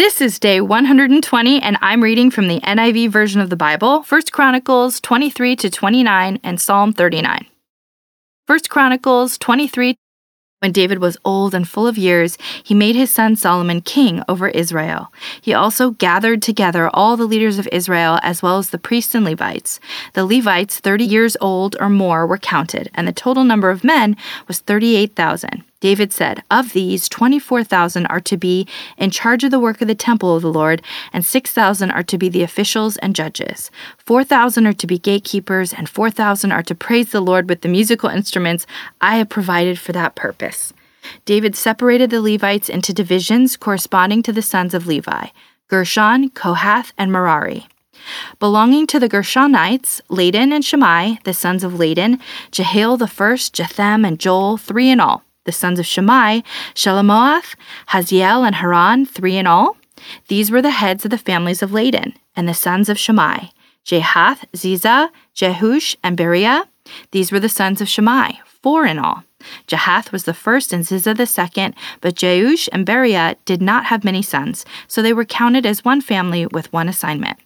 This is day 120 and I'm reading from the NIV version of the Bible, 1 Chronicles 23 to 29 and Psalm 39. 1 Chronicles 23 when David was old and full of years, he made his son Solomon king over Israel. He also gathered together all the leaders of Israel, as well as the priests and Levites. The Levites, 30 years old or more, were counted, and the total number of men was 38,000. David said, Of these, 24,000 are to be in charge of the work of the temple of the Lord, and 6,000 are to be the officials and judges. 4,000 are to be gatekeepers, and 4,000 are to praise the Lord with the musical instruments I have provided for that purpose. David separated the Levites into divisions corresponding to the sons of Levi Gershon, Kohath, and Merari. Belonging to the Gershonites, Ladan and Shimei, the sons of Ladan, Jehiel the first, Jethem, and Joel, three in all the sons of Shimei, Shelomoth, Haziel, and Haran, three in all. These were the heads of the families of Ladan, and the sons of Shimei, Jehath, Ziza, Jehush, and Beriah. These were the sons of Shimei, four in all. Jehath was the first and Ziza the second, but Jeush and Beriah did not have many sons, so they were counted as one family with one assignment.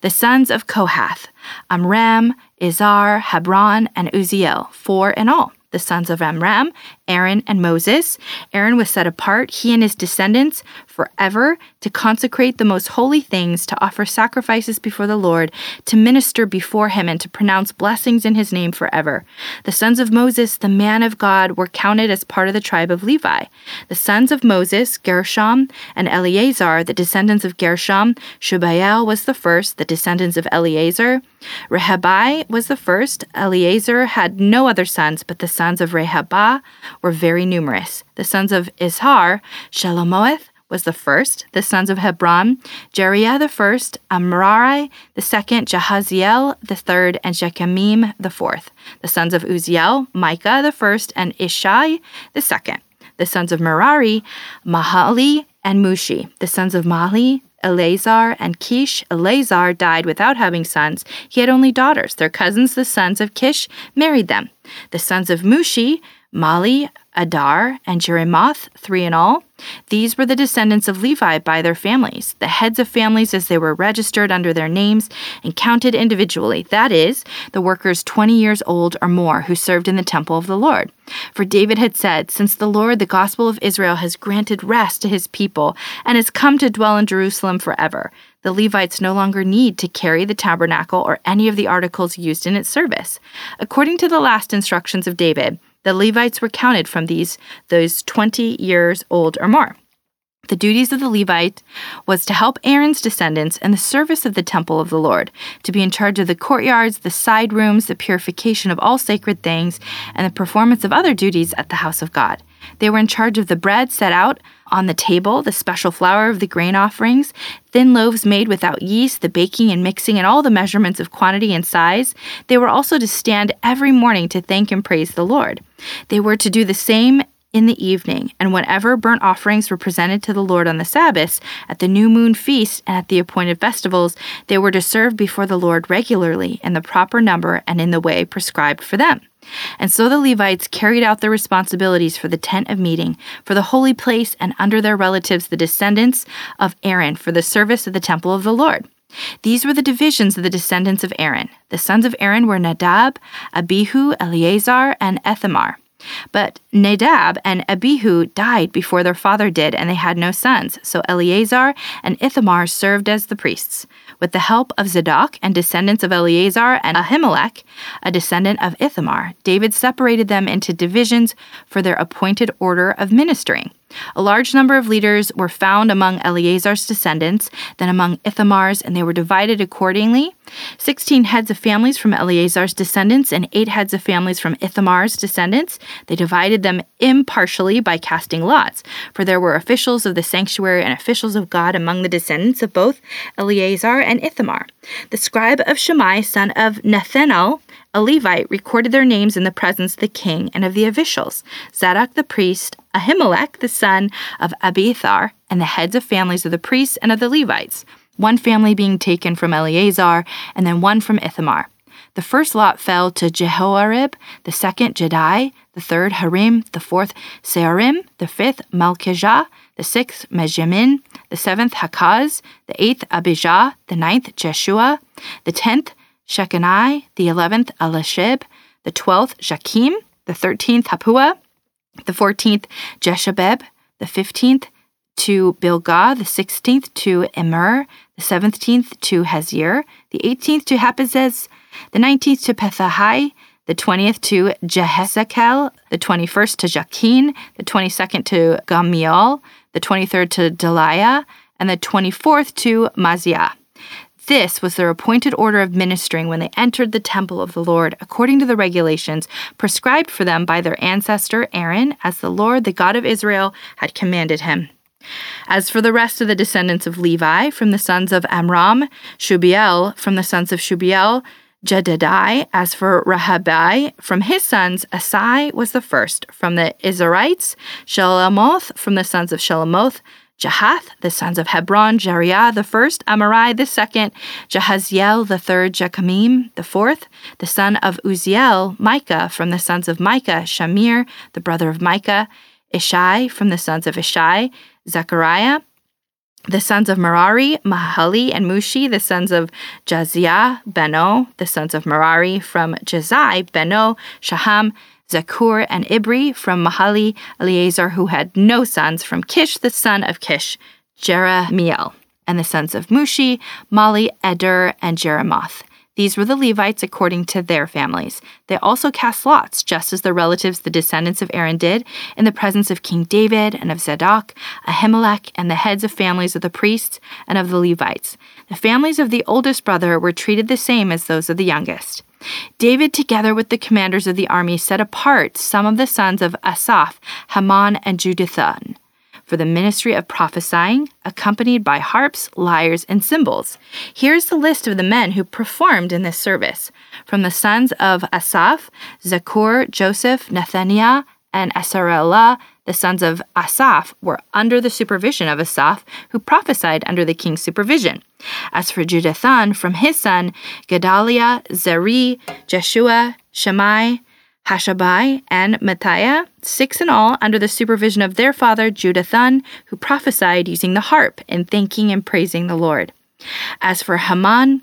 The sons of Kohath, Amram, Izhar, Hebron, and Uzziel, four in all the sons of Amram, Aaron, and Moses. Aaron was set apart, he and his descendants, forever to consecrate the most holy things, to offer sacrifices before the Lord, to minister before him, and to pronounce blessings in his name forever. The sons of Moses, the man of God, were counted as part of the tribe of Levi. The sons of Moses, Gershom and Eleazar, the descendants of Gershom, Shubael was the first, the descendants of Eleazar. Rehabai was the first. Eleazar had no other sons, but the sons of Rehabah were very numerous. The sons of Izhar, Shelomoth, was the first, the sons of Hebron, Jeriah the first, Amrari the second, Jahaziel the third, and Jechamim the fourth. The sons of Uziel, Micah the first, and Ishai the second. The sons of Merari, Mahali and Mushi. The sons of Mahli, Eleazar and Kish. Eleazar died without having sons. He had only daughters. Their cousins, the sons of Kish, married them. The sons of Mushi, Mali, Adar, and Jeremoth, three in all. These were the descendants of Levi by their families, the heads of families as they were registered under their names and counted individually, that is, the workers 20 years old or more who served in the temple of the Lord. For David had said, Since the Lord, the gospel of Israel, has granted rest to his people and has come to dwell in Jerusalem forever, the Levites no longer need to carry the tabernacle or any of the articles used in its service. According to the last instructions of David, the Levites were counted from these those 20 years old or more. The duties of the Levite was to help Aaron's descendants in the service of the temple of the Lord, to be in charge of the courtyards, the side rooms, the purification of all sacred things, and the performance of other duties at the house of God. They were in charge of the bread set out on the table, the special flour of the grain offerings, thin loaves made without yeast, the baking and mixing, and all the measurements of quantity and size. They were also to stand every morning to thank and praise the Lord. They were to do the same in the evening, and whenever burnt offerings were presented to the Lord on the Sabbaths, at the new moon feast, and at the appointed festivals, they were to serve before the Lord regularly in the proper number and in the way prescribed for them. And so the Levites carried out their responsibilities for the tent of meeting, for the holy place, and under their relatives, the descendants of Aaron, for the service of the temple of the Lord. These were the divisions of the descendants of Aaron. The sons of Aaron were Nadab, Abihu, Eleazar, and Ithamar. But Nadab and Abihu died before their father did, and they had no sons. So Eleazar and Ithamar served as the priests. With the help of Zadok and descendants of Eleazar and Ahimelech, a descendant of Ithamar, David separated them into divisions for their appointed order of ministering. A large number of leaders were found among Eleazar's descendants, then among Ithamar's, and they were divided accordingly. Sixteen heads of families from Eleazar's descendants and eight heads of families from Ithamar's descendants. They divided them impartially by casting lots, for there were officials of the sanctuary and officials of God among the descendants of both Eleazar and Ithamar. The scribe of Shammai, son of Nethanel, a Levite, recorded their names in the presence of the king and of the officials Zadok the priest, Ahimelech the son of Abiathar, and the heads of families of the priests and of the Levites, one family being taken from Eleazar, and then one from Ithamar. The first lot fell to Jehoiarib, the second Jehdai, the third Harim, the fourth Seorim, the fifth Malchijah, the sixth Mejamin, the seventh Hakaz, the eighth Abijah, the ninth Jeshua, the tenth Shecaniah, the eleventh Eliashib, the twelfth Jakim, the thirteenth Hapua, the fourteenth Jeshabeb, the fifteenth to Bilgah, the sixteenth to Immer, the seventeenth to Hezir, the eighteenth to Hapizez, the nineteenth to Pethahai, the twentieth to Jehezekel, the twenty-first to Jakin, the twenty-second to Gamiel, the twenty-third to Deliah, and the twenty-fourth to Maziah. This was their appointed order of ministering when they entered the temple of the Lord, according to the regulations prescribed for them by their ancestor Aaron, as the Lord, the God of Israel, had commanded him. As for the rest of the descendants of Levi, from the sons of Amram, Shubiel, from the sons of Shubiel, Jedidai. As for Rahabai, from his sons, Asai was the first. From the Izharites, Shelamoth, from the sons of Shelamoth, Jahath, the sons of Hebron, Jeriah the first, Amarai the second, Jahaziel the third, Jechamim the fourth, the son of Uziel, Micah, from the sons of Micah, Shamir, the brother of Micah, Ishai, from the sons of Ishai, Zechariah, the sons of Merari, Mahali and Mushi, the sons of Jaziah, Beno, the sons of Merari, from Jazai, Beno, Shaham, Zakur, and Ibri, from Mahali, Eleazar, who had no sons, from Kish, the son of Kish, Jeremiel, and the sons of Mushi, Mali, Eder, and Jeremoth. These were the Levites according to their families. They also cast lots, just as the relatives, the descendants of Aaron, did, in the presence of King David and of Zadok, Ahimelech, and the heads of families of the priests and of the Levites. The families of the oldest brother were treated the same as those of the youngest. David, together with the commanders of the army, set apart some of the sons of Asaph, Heman, and Jeduthun for the ministry of prophesying, accompanied by harps, lyres, and cymbals. Here's the list of the men who performed in this service. From the sons of Asaph, Zakur, Joseph, Nethaniah, and Asarellah, the sons of Asaph, were under the supervision of Asaph, who prophesied under the king's supervision. As for Jeduthun, from his son Gedaliah, Zeri, Jeshua, Shemai, Hashabai, and Matthiah, six in all, under the supervision of their father Jeduthun, who prophesied using the harp and thanking and praising the Lord. As for Heman,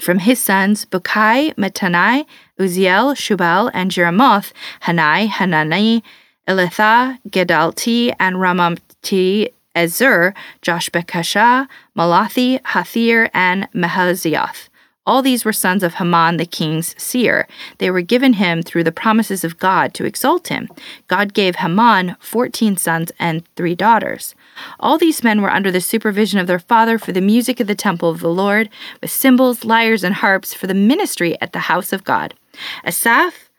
from his sons Bukai, Matanai, Uziel, Shubal, and Jeremoth, Hanai, Hanani, Elitha, Gedalti, and Ramamti Ezer, Joshbekashah, Malathi, Hathir, and Mahazioth. All these were sons of Heman the king's seer. They were given him through the promises of God to exalt him. God gave Heman 14 sons and three daughters. All these men were under the supervision of their father for the music of the temple of the Lord, with cymbals, lyres, and harps for the ministry at the house of God. Asaph,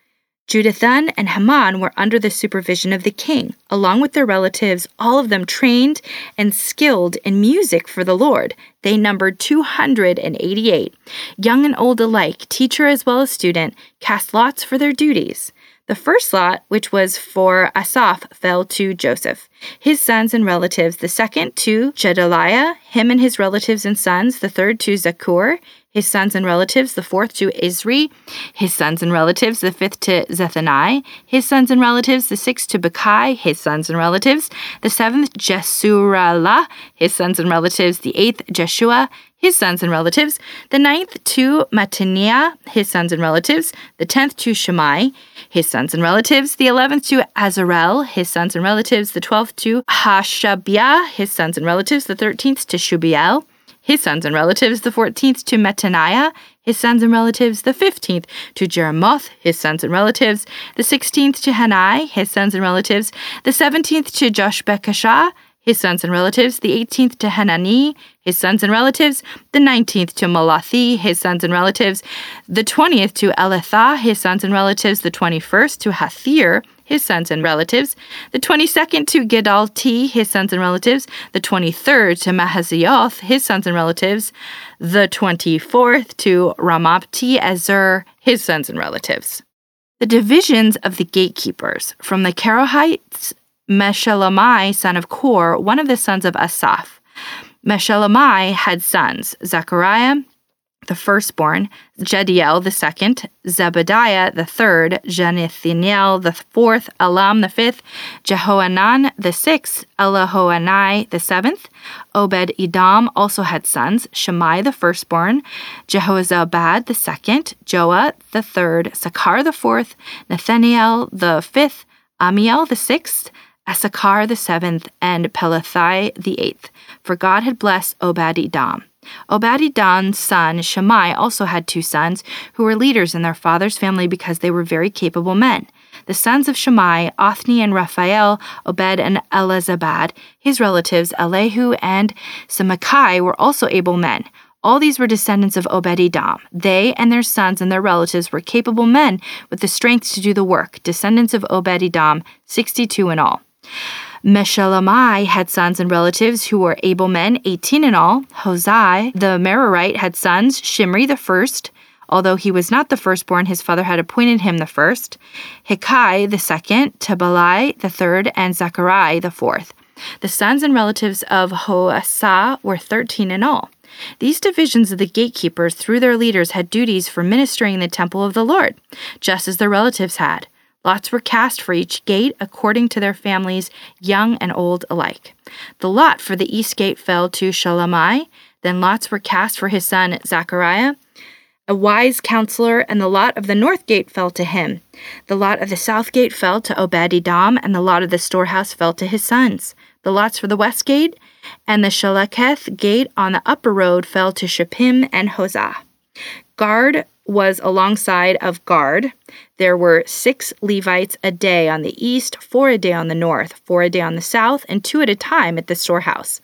Jeduthun and Heman were under the supervision of the king, along with their relatives, all of them trained and skilled in music for the Lord. They numbered 288. Young and old alike, teacher as well as student, cast lots for their duties. The first lot, which was for Asaph, fell to Joseph, his sons and relatives. The second to Jedaliah, him and his relatives and sons. The third to Zakur, his sons and relatives, the fourth to Isri, his sons and relatives, the fifth to Zethani, his sons and relatives, the sixth to Bekai, his sons and relatives, the seventh Jesurallah, his sons and relatives, the eighth Jeshua, his sons and relatives, the ninth to Mataniah, his sons and relatives, the tenth to Shemai, his sons and relatives, the eleventh to Azarel, his sons and relatives, the twelfth to Hashabiah, his sons and relatives, the thirteenth to Shubiel, his sons and relatives, the 14th to Mattaniah, his sons and relatives, the 15th to Jeremoth, his sons and relatives, the 16th to Hanai, his sons and relatives, the 17th to Joshbekashah, his sons and relatives, the 18th to Hanani, his sons and relatives, the 19th to Malathi, his sons and relatives, the 20th to Elithah, his sons and relatives, the 21st to Hathir, his sons and relatives, the 22nd to Gedalti, his sons and relatives, the 23rd to Mahazioth, his sons and relatives, the 24th to Ramapti Ezer, his sons and relatives. The divisions of the gatekeepers from the Kerohites, Meshelemai, son of Kor, one of the sons of Asaph. Meshelemai had sons, Zechariah, the firstborn, Jediel the second, Zebediah the third, Jenathaniel the fourth, Elam the fifth, Jehoanan the sixth, Elihoenai the seventh. Obed Edom also had sons, Shimei the firstborn, Jehozabad the second, Joah the third, Sakar the fourth, Nathaniel the fifth, Amiel the sixth, Issachar the seventh, and Pelathai the eighth. For God had blessed Edom. Obadiah's son Shimei also had two sons who were leaders in their father's family because they were very capable men. The sons of Shimei, Othni and Raphael, Obed and Elizabad, his relatives Elihu and Samakai were also able men. All these were descendants of Obed Edom. They and their sons and their relatives were capable men with the strength to do the work, descendants of Obed Edom, 62 in all. Meshelemai had sons and relatives who were able men, 18 in all. Hosai, the Merarite, had sons, Shimri the first, although he was not the firstborn, his father had appointed him the first, Hikai the second, Tabalai the third, and Zechariah the fourth. The sons and relatives of Hoasah were 13 in all. These divisions of the gatekeepers, through their leaders, had duties for ministering in the temple of the Lord, just as their relatives had. Lots were cast for each gate according to their families, young and old alike. The lot for the east gate fell to Shalamai. Then lots were cast for his son Zechariah, a wise counselor, and the lot of the north gate fell to him. The lot of the south gate fell to Obed Edom, and the lot of the storehouse fell to his sons. The lots for the west gate and the Shalaketh gate on the upper road fell to Shapim and Hosah. Guard was alongside of Guard. There were six Levites a day on the east, four a day on the north, four a day on the south, and two at a time at the storehouse.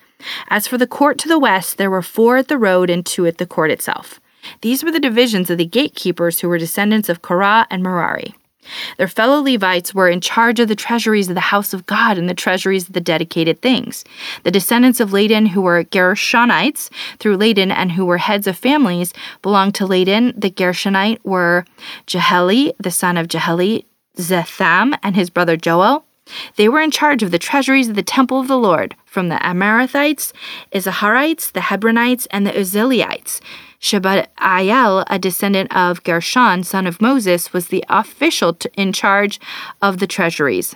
As for the court to the west, there were four at the road and two at the court itself. These were the divisions of the gatekeepers who were descendants of Korah and Merari. Their fellow Levites were in charge of the treasuries of the house of God and the treasuries of the dedicated things. The descendants of Ladan, who were Gershonites through Ladan and who were heads of families, belonged to Ladan. The Gershonite were Jeheli, the son of Jeheli, Zetham, and his brother Joel. They were in charge of the treasuries of the temple of the Lord, from the Amarathites, Izaharites, the Hebronites, and the Uzzielites. Shabbael, a descendant of Gershon, son of Moses, was the official in charge of the treasuries.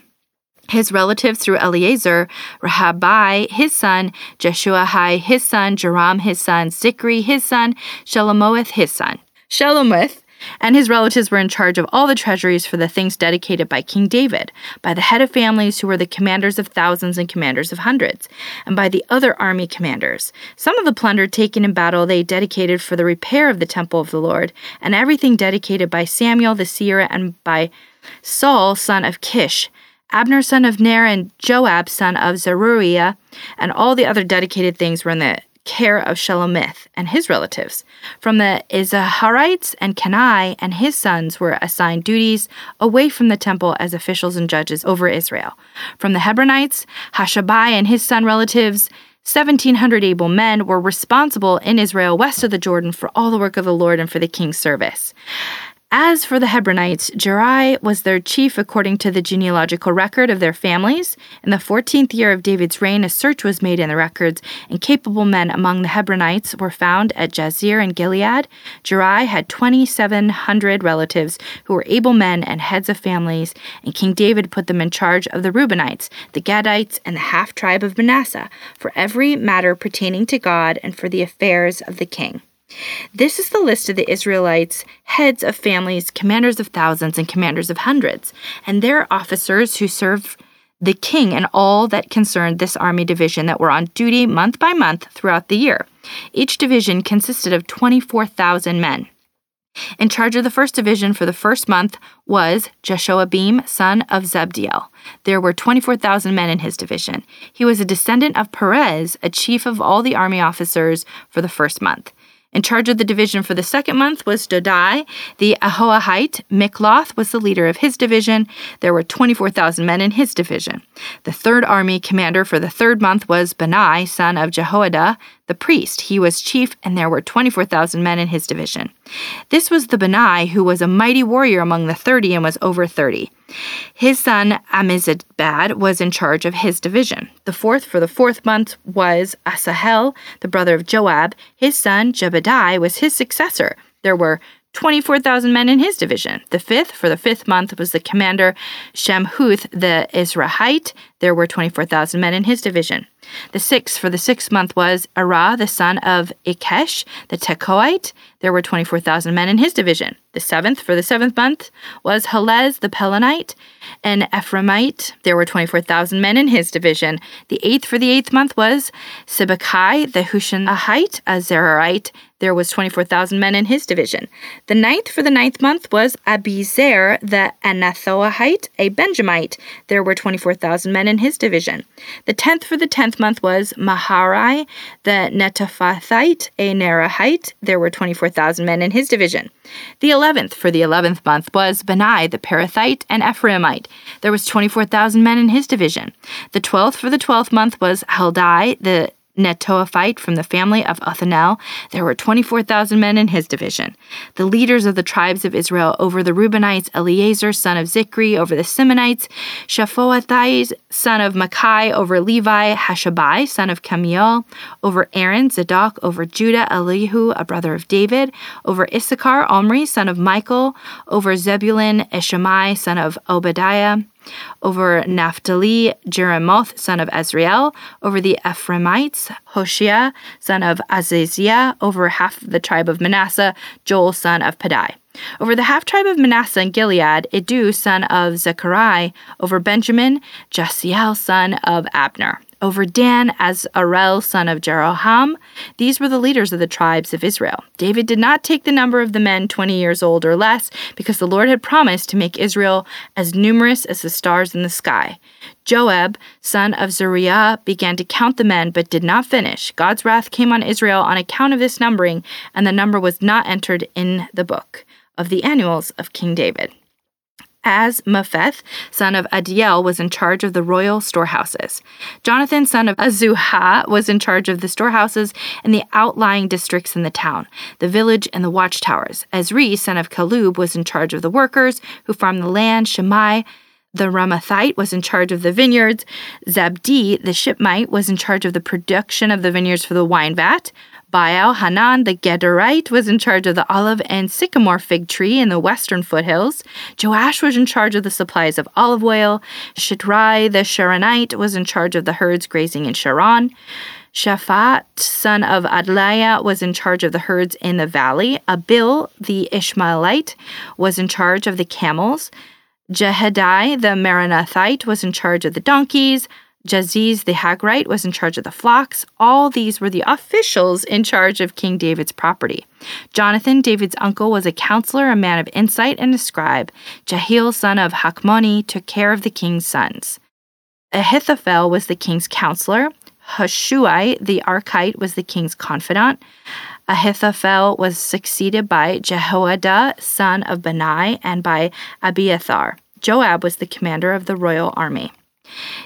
His relatives through Eleazar, Rahabai, his son, Jeshuahai, his son, Joram, his son, Zikri, his son, Shelomoth, his son. Shelomoth and his relatives were in charge of all the treasuries for the things dedicated by King David, by the head of families who were the commanders of thousands and commanders of hundreds, and by the other army commanders. Some of the plunder taken in battle they dedicated for the repair of the temple of the Lord, and everything dedicated by Samuel the seer and by Saul, son of Kish. Abner, son of Ner, and Joab, son of Zeruiah, and all the other dedicated things were in the care of Shelomith and his relatives. From the Izaharites and Kenai and his sons were assigned duties away from the temple as officials and judges over Israel. From the Hebronites, Hashabai and his son relatives, 1,700 able men were responsible in Israel west of the Jordan for all the work of the Lord and for the king's service. As for the Hebronites, Jerai was their chief according to the genealogical record of their families. In the 14th year of David's reign, a search was made in the records, and capable men among the Hebronites were found at Jazer and Gilead. Jerai had 2,700 relatives who were able men and heads of families, and King David put them in charge of the Reubenites, the Gadites, and the half tribe of Manasseh for every matter pertaining to God and for the affairs of the king. This is the list of the Israelites, heads of families, commanders of thousands, and commanders of hundreds, and their officers who serve the king and all that concerned this army division that were on duty month by month throughout the year. Each division consisted of 24,000 men. In charge of the first division for the first month was Jashoabim, son of Zebdiel. There were 24,000 men in his division. He was a descendant of Perez, a chief of all the army officers for the first month. In charge of the division for the second month was Dodai, the Ahoahite. Mikloth was the leader of his division. There were 24,000 men in his division. The third army commander for the third month was Benai, son of Jehoiada, the priest. He was chief, and there were 24,000 men in his division. This was the Benai who was a mighty warrior among the 30 and was over 30. His son Ammizabad was in charge of his division. The fourth for the fourth month was Asahel, the brother of Joab. His son Jebediah was his successor. There were 24,000 men in his division. The fifth for the fifth month was the commander Shemhuth the Israelite. There were 24,000 men in his division. The sixth for the sixth month was Arah, the son of Ikesh, the Tekoite. There were 24,000 men in his division. The seventh for the seventh month was Helez, the Pelonite, and Ephraimite. There were 24,000 men in his division. The eighth for the eighth month was Sibbecai, the Hushanahite, a Zerahite. There was 24,000 men in his division. The ninth for the ninth month was Abizer, the Anathoahite, a Benjamite. There were 24,000 men in his division. The tenth for the tenth month was Maharai, the Netophathite, a Nerahite. There were 24,000 men in his division. The eleventh for the eleventh month was Benai, the Parathite, and Ephraimite. There was 24,000 men in his division. The twelfth for the twelfth month was Heldai, the Netophite from the family of Othniel. There were 24,000 men in his division. The leaders of the tribes of Israel over the Reubenites, Eleazar, son of Zikri, over the Simeonites, Shaphoathai, son of Makai, over Levi, Hashabai, son of Camiel, over Aaron, Zadok, over Judah, Elihu, a brother of David, over Issachar, Omri, son of Michael, over Zebulun, Eshemai, son of Obadiah, over Naphtali, Jeremoth, son of Azriel, over the Ephraimites, Hoshea, son of Azaziah, over half the tribe of Manasseh, Joel, son of Padai. Over the half tribe of Manasseh and Gilead, Edu, son of Zechariah, over Benjamin, Jasiel, son of Abner over Dan Azarel, son of Jeroham. These were the leaders of the tribes of Israel. David did not take the number of the men 20 years old or less, because the Lord had promised to make Israel as numerous as the stars in the sky. Joab, son of Zeruiah, began to count the men, but did not finish. God's wrath came on Israel on account of this numbering, and the number was not entered in the book of the annuals of King David. Azmaveth, son of Adiel, was in charge of the royal storehouses. Jonathan, son of Azuha, was in charge of the storehouses and the outlying districts in the town, the village, and the watchtowers. Ezri, son of Kalub, was in charge of the workers who farmed the land. Shemai, the Ramathite was in charge of the vineyards. Zabdi, the Shipmite, was in charge of the production of the vineyards for the wine vat. Baal Hanan the Gederite was in charge of the olive and sycamore fig tree in the western foothills. Joash was in charge of the supplies of olive oil. Shitrai the Sharonite was in charge of the herds grazing in Sharon. Shaphat, son of Adlaiah, was in charge of the herds in the valley. Abil, the Ishmaelite, was in charge of the camels. Jehedai, the Maranathite, was in charge of the donkeys. Jaziz the Hagrite was in charge of the flocks. All these were the officials in charge of King David's property. Jonathan, David's uncle, was a counselor, a man of insight, and a scribe. Jehiel, son of Hakmoni, took care of the king's sons. Ahithophel was the king's counselor. Hushui, the Archite, was the king's confidant. Ahithophel was succeeded by Jehoiada, son of Benai, and by Abiathar. Joab was the commander of the royal army.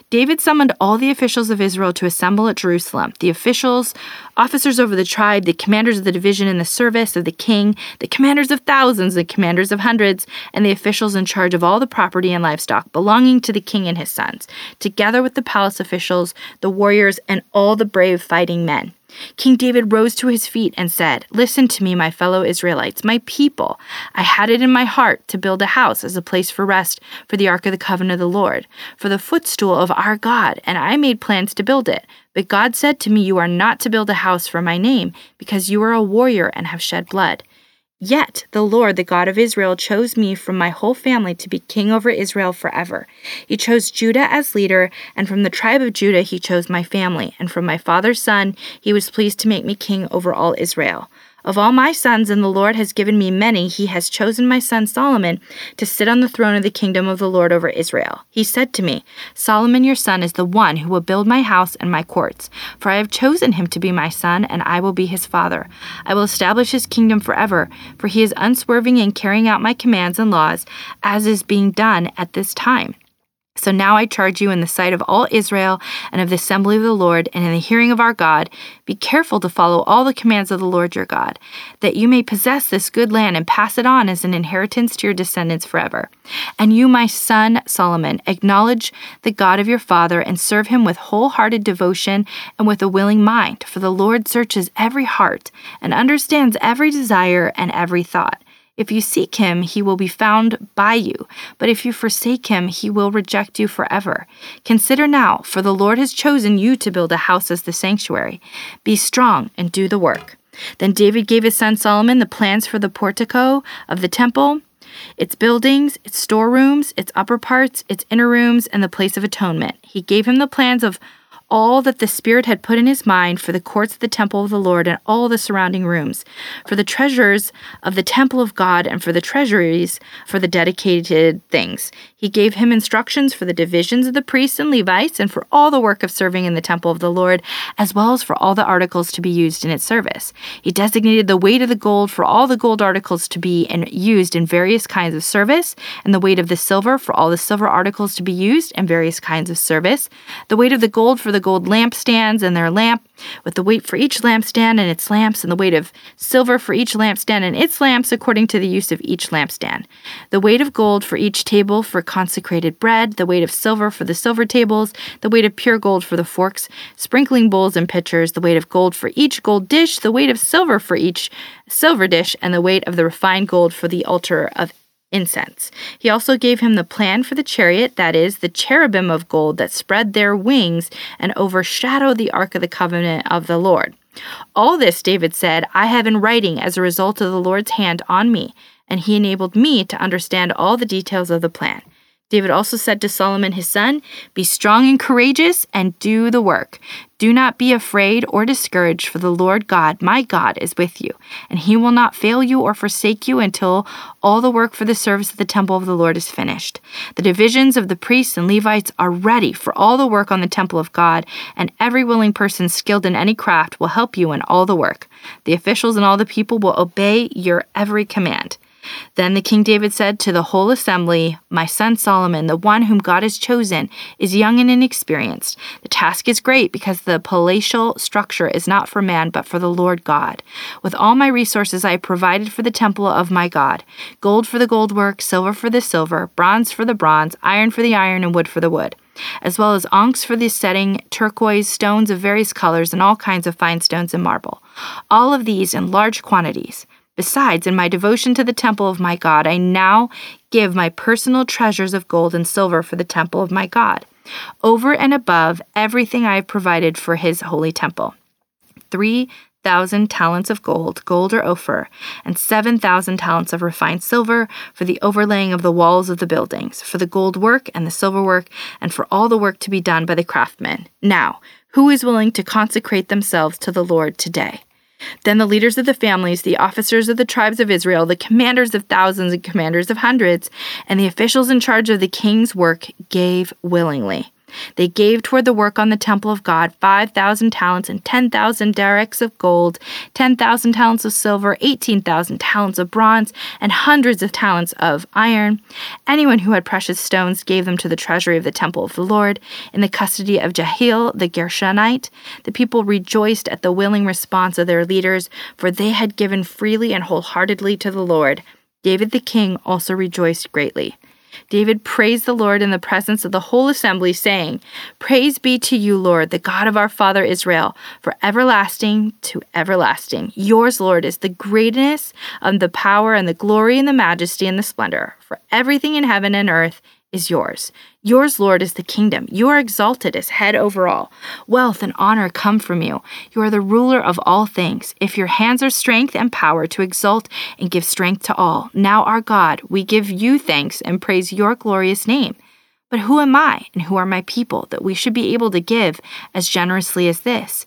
David summoned all the officials of Israel to assemble at Jerusalem the officials, officers over the tribe, the commanders of the division in the service of the king, the commanders of thousands, the commanders of hundreds, and the officials in charge of all the property and livestock belonging to the king and his sons, together with the palace officials, the warriors, and all the brave fighting men. King David rose to his feet and said, Listen to me, my fellow Israelites, my people. I had it in my heart to build a house as a place for rest for the ark of the covenant of the Lord, for the footstool of our God, and I made plans to build it. But God said to me, You are not to build a house for my name, because you are a warrior and have shed blood. Yet the Lord, the God of Israel, chose me from my whole family to be king over Israel forever. He chose Judah as leader, and from the tribe of Judah he chose my family, and from my father's son he was pleased to make me king over all Israel. Of all my sons, and the Lord has given me many, he has chosen my son Solomon to sit on the throne of the kingdom of the Lord over Israel. He said to me, Solomon your son is the one who will build my house and my courts, for I have chosen him to be my son, and I will be his father. I will establish his kingdom forever, for he is unswerving in carrying out my commands and laws, as is being done at this time. So now I charge you in the sight of all Israel and of the assembly of the Lord and in the hearing of our God, be careful to follow all the commands of the Lord your God, that you may possess this good land and pass it on as an inheritance to your descendants forever. And you, my son Solomon, acknowledge the God of your father and serve him with wholehearted devotion and with a willing mind, for the Lord searches every heart and understands every desire and every thought. If you seek him, he will be found by you, but if you forsake him, he will reject you forever. Consider now, for the Lord has chosen you to build a house as the sanctuary. Be strong and do the work. Then David gave his son Solomon the plans for the portico of the temple, its buildings, its storerooms, its upper parts, its inner rooms, and the place of atonement. He gave him the plans of all that the Spirit had put in his mind for the courts of the temple of the Lord and all the surrounding rooms, for the treasures of the temple of God and for the treasuries for the dedicated things. He gave him instructions for the divisions of the priests and Levites and for all the work of serving in the temple of the Lord, as well as for all the articles to be used in its service. He designated the weight of the gold for all the gold articles to be in, used in various kinds of service, and the weight of the silver for all the silver articles to be used in various kinds of service, the weight of the gold for the gold lampstands and their lamp, with the weight for each lampstand and its lamps, and the weight of silver for each lampstand and its lamps, according to the use of each lampstand. The weight of gold for each table for consecrated bread, the weight of silver for the silver tables, the weight of pure gold for the forks, sprinkling bowls and pitchers, the weight of gold for each gold dish, the weight of silver for each silver dish, and the weight of the refined gold for the altar of incense. He also gave him the plan for the chariot, that is, the cherubim of gold that spread their wings and overshadowed the ark of the covenant of the Lord. All this, David said, I have in writing as a result of the Lord's hand on me, and he enabled me to understand all the details of the plan. David also said to Solomon his son, Be strong and courageous and do the work. Do not be afraid or discouraged, for the Lord God, my God, is with you, and he will not fail you or forsake you until all the work for the service of the temple of the Lord is finished. The divisions of the priests and Levites are ready for all the work on the temple of God, and every willing person skilled in any craft will help you in all the work. The officials and all the people will obey your every command. Then the king David said to the whole assembly, My son Solomon, the one whom God has chosen, is young and inexperienced. The task is great because the palatial structure is not for man, but for the Lord God. With all my resources, I have provided for the temple of my God gold for the gold work, silver for the silver, bronze for the bronze, iron for the iron, and wood for the wood as well as onyx for the setting, turquoise, stones of various colors, and all kinds of fine stones and marble. All of these in large quantities. Besides, in my devotion to the temple of my God, I now give my personal treasures of gold and silver for the temple of my God, over and above everything I have provided for his holy temple. Three thousand talents of gold, gold or Ophir, and seven thousand talents of refined silver for the overlaying of the walls of the buildings, for the gold work and the silver work, and for all the work to be done by the craftsmen. Now, who is willing to consecrate themselves to the Lord today? Then the leaders of the families, the officers of the tribes of Israel, the commanders of thousands and commanders of hundreds, and the officials in charge of the king's work gave willingly. They gave toward the work on the temple of God 5,000 talents and 10,000 darics of gold, 10,000 talents of silver, 18,000 talents of bronze, and hundreds of talents of iron. Anyone who had precious stones gave them to the treasury of the temple of the Lord in the custody of Jehiel the Gershonite. The people rejoiced at the willing response of their leaders, for they had given freely and wholeheartedly to the Lord. David the king also rejoiced greatly. David praised the Lord in the presence of the whole assembly, saying, Praise be to you, Lord, the God of our father Israel, for everlasting to everlasting. Yours, Lord, is the greatness and the power and the glory and the majesty and the splendor, for everything in heaven and earth is yours. Yours, Lord, is the kingdom. You are exalted as head over all. Wealth and honor come from you. You are the ruler of all things. If your hands are strength and power to exalt and give strength to all, now, our God, we give you thanks and praise your glorious name. But who am I and who are my people that we should be able to give as generously as this?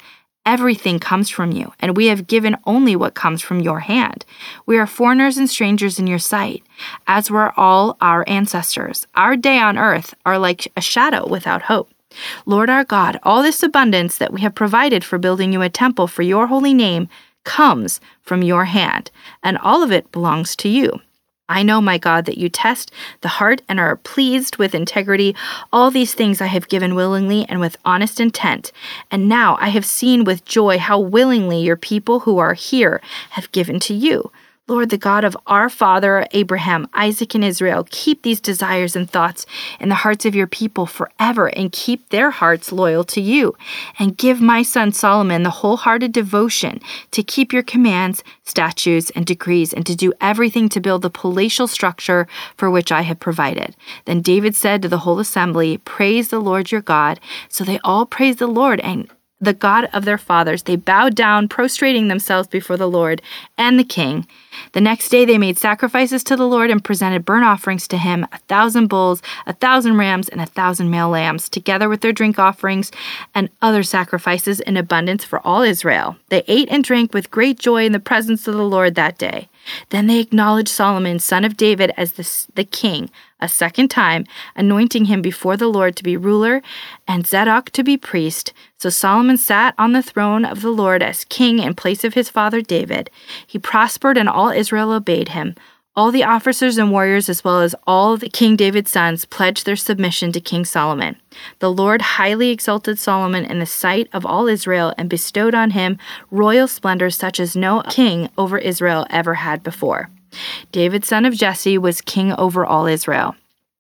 Everything comes from you, and we have given only what comes from your hand. We are foreigners and strangers in your sight, as were all our ancestors. Our day on earth are like a shadow without hope. Lord our God, all this abundance that we have provided for building you a temple for your holy name comes from your hand, and all of it belongs to you. I know, my God, that you test the heart and are pleased with integrity. All these things I have given willingly and with honest intent. And now I have seen with joy how willingly your people who are here have given to you. Lord, the God of our father Abraham, Isaac, and Israel, keep these desires and thoughts in the hearts of your people forever and keep their hearts loyal to you. And give my son Solomon the wholehearted devotion to keep your commands, statutes, and decrees, and to do everything to build the palatial structure for which I have provided. Then David said to the whole assembly, Praise the Lord your God. So they all praised the Lord and the God of their fathers. They bowed down, prostrating themselves before the Lord and the king. The next day they made sacrifices to the Lord and presented burnt offerings to him a thousand bulls, a thousand rams, and a thousand male lambs, together with their drink offerings and other sacrifices in abundance for all Israel. They ate and drank with great joy in the presence of the Lord that day. Then they acknowledged Solomon, son of David, as the, the king a second time, anointing him before the Lord to be ruler and Zadok to be priest. So Solomon sat on the throne of the Lord as king in place of his father David. He prospered, and all Israel obeyed him. All the officers and warriors, as well as all the King David's sons, pledged their submission to King Solomon. The Lord highly exalted Solomon in the sight of all Israel and bestowed on him royal splendor such as no king over Israel ever had before. David, son of Jesse, was king over all Israel.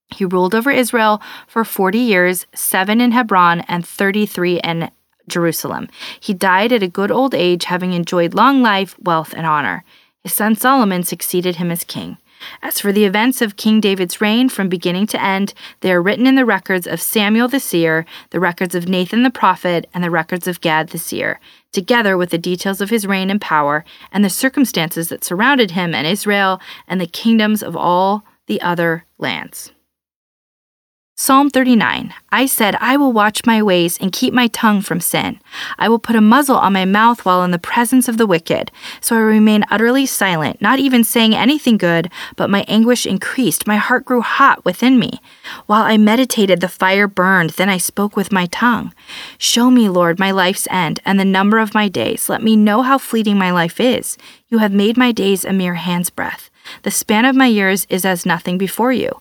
He ruled over Israel for 40 years, seven in Hebron and 33 in Jerusalem. He died at a good old age, having enjoyed long life, wealth, and honor. His son Solomon succeeded him as king. As for the events of King David's reign from beginning to end, they are written in the records of Samuel the seer, the records of Nathan the prophet, and the records of Gad the seer, together with the details of his reign and power, and the circumstances that surrounded him and Israel, and the kingdoms of all the other lands. Psalm 39 I said, I will watch my ways and keep my tongue from sin. I will put a muzzle on my mouth while in the presence of the wicked. So I remained utterly silent, not even saying anything good, but my anguish increased. My heart grew hot within me. While I meditated, the fire burned. Then I spoke with my tongue. Show me, Lord, my life's end and the number of my days. Let me know how fleeting my life is. You have made my days a mere hand's breadth. The span of my years is as nothing before you.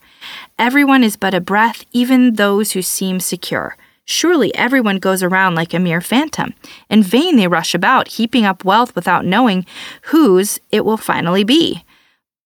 Everyone is but a breath, even those who seem secure. Surely everyone goes around like a mere phantom. In vain they rush about, heaping up wealth without knowing whose it will finally be.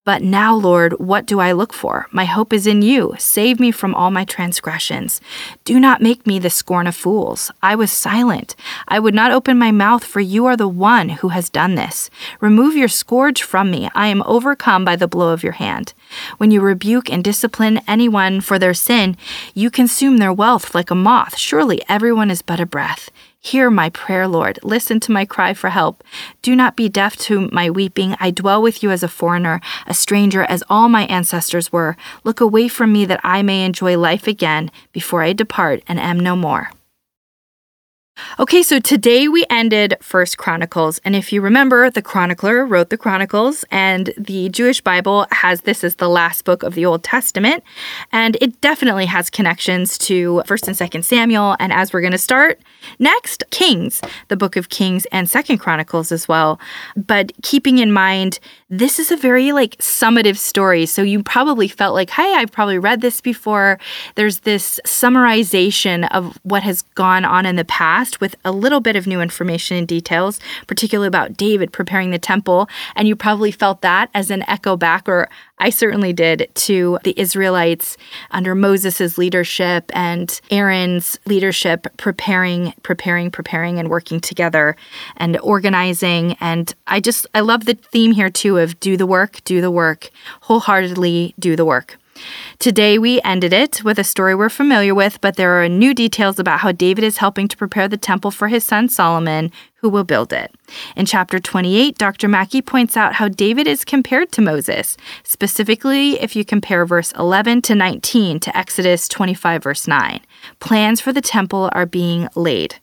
But now, Lord, what do I look for? My hope is in you. Save me from all my transgressions. Do not make me the scorn of fools. I was silent. I would not open my mouth, for you are the one who has done this. Remove your scourge from me. I am overcome by the blow of your hand. When you rebuke and discipline anyone for their sin, you consume their wealth like a moth. Surely everyone is but a breath. Hear my prayer, Lord. Listen to my cry for help. Do not be deaf to my weeping. I dwell with you as a foreigner, a stranger, as all my ancestors were. Look away from me that I may enjoy life again before I depart and am no more. Okay, so today we ended First Chronicles, and if you remember, the chronicler wrote the Chronicles, and the Jewish Bible has this as the last book of the Old Testament, and it definitely has connections to First and Second Samuel. And as we're going to start next, Kings, the book of Kings, and Second Chronicles as well. But keeping in mind, this is a very like summative story, so you probably felt like, "Hey, I've probably read this before." There's this summarization of what has gone on in the past with a little bit of new information and details, particularly about David preparing the temple. And you probably felt that as an echo back, or I certainly did, to the Israelites under Moses' leadership and Aaron's leadership, preparing, preparing, preparing, and working together and organizing. And I just, I love the theme here too of do the work, do the work, wholeheartedly do the work. Today, we ended it with a story we're familiar with, but there are new details about how David is helping to prepare the temple for his son Solomon, who will build it. In chapter 28, Dr. Mackie points out how David is compared to Moses, specifically if you compare verse 11 to 19 to Exodus 25, verse 9. Plans for the temple are being laid.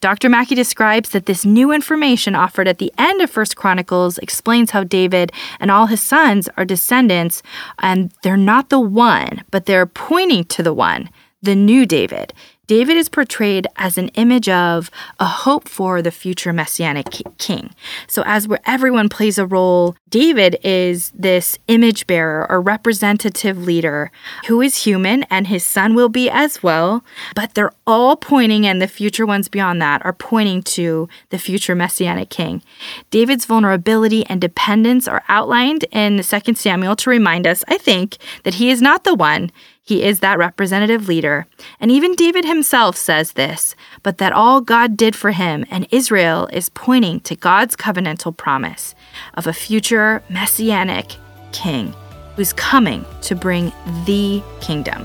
Dr. Mackie describes that this new information offered at the end of First Chronicles explains how David and all his sons are descendants, and they're not the one, but they're pointing to the one, the new David. David is portrayed as an image of a hope for the future messianic king. So, as where everyone plays a role, David is this image bearer or representative leader who is human, and his son will be as well. But they're all pointing, and the future ones beyond that are pointing to the future messianic king. David's vulnerability and dependence are outlined in 2 Samuel to remind us, I think, that he is not the one he is that representative leader. And even David himself says this, but that all God did for him and Israel is pointing to God's covenantal promise of a future messianic king who's coming to bring the kingdom.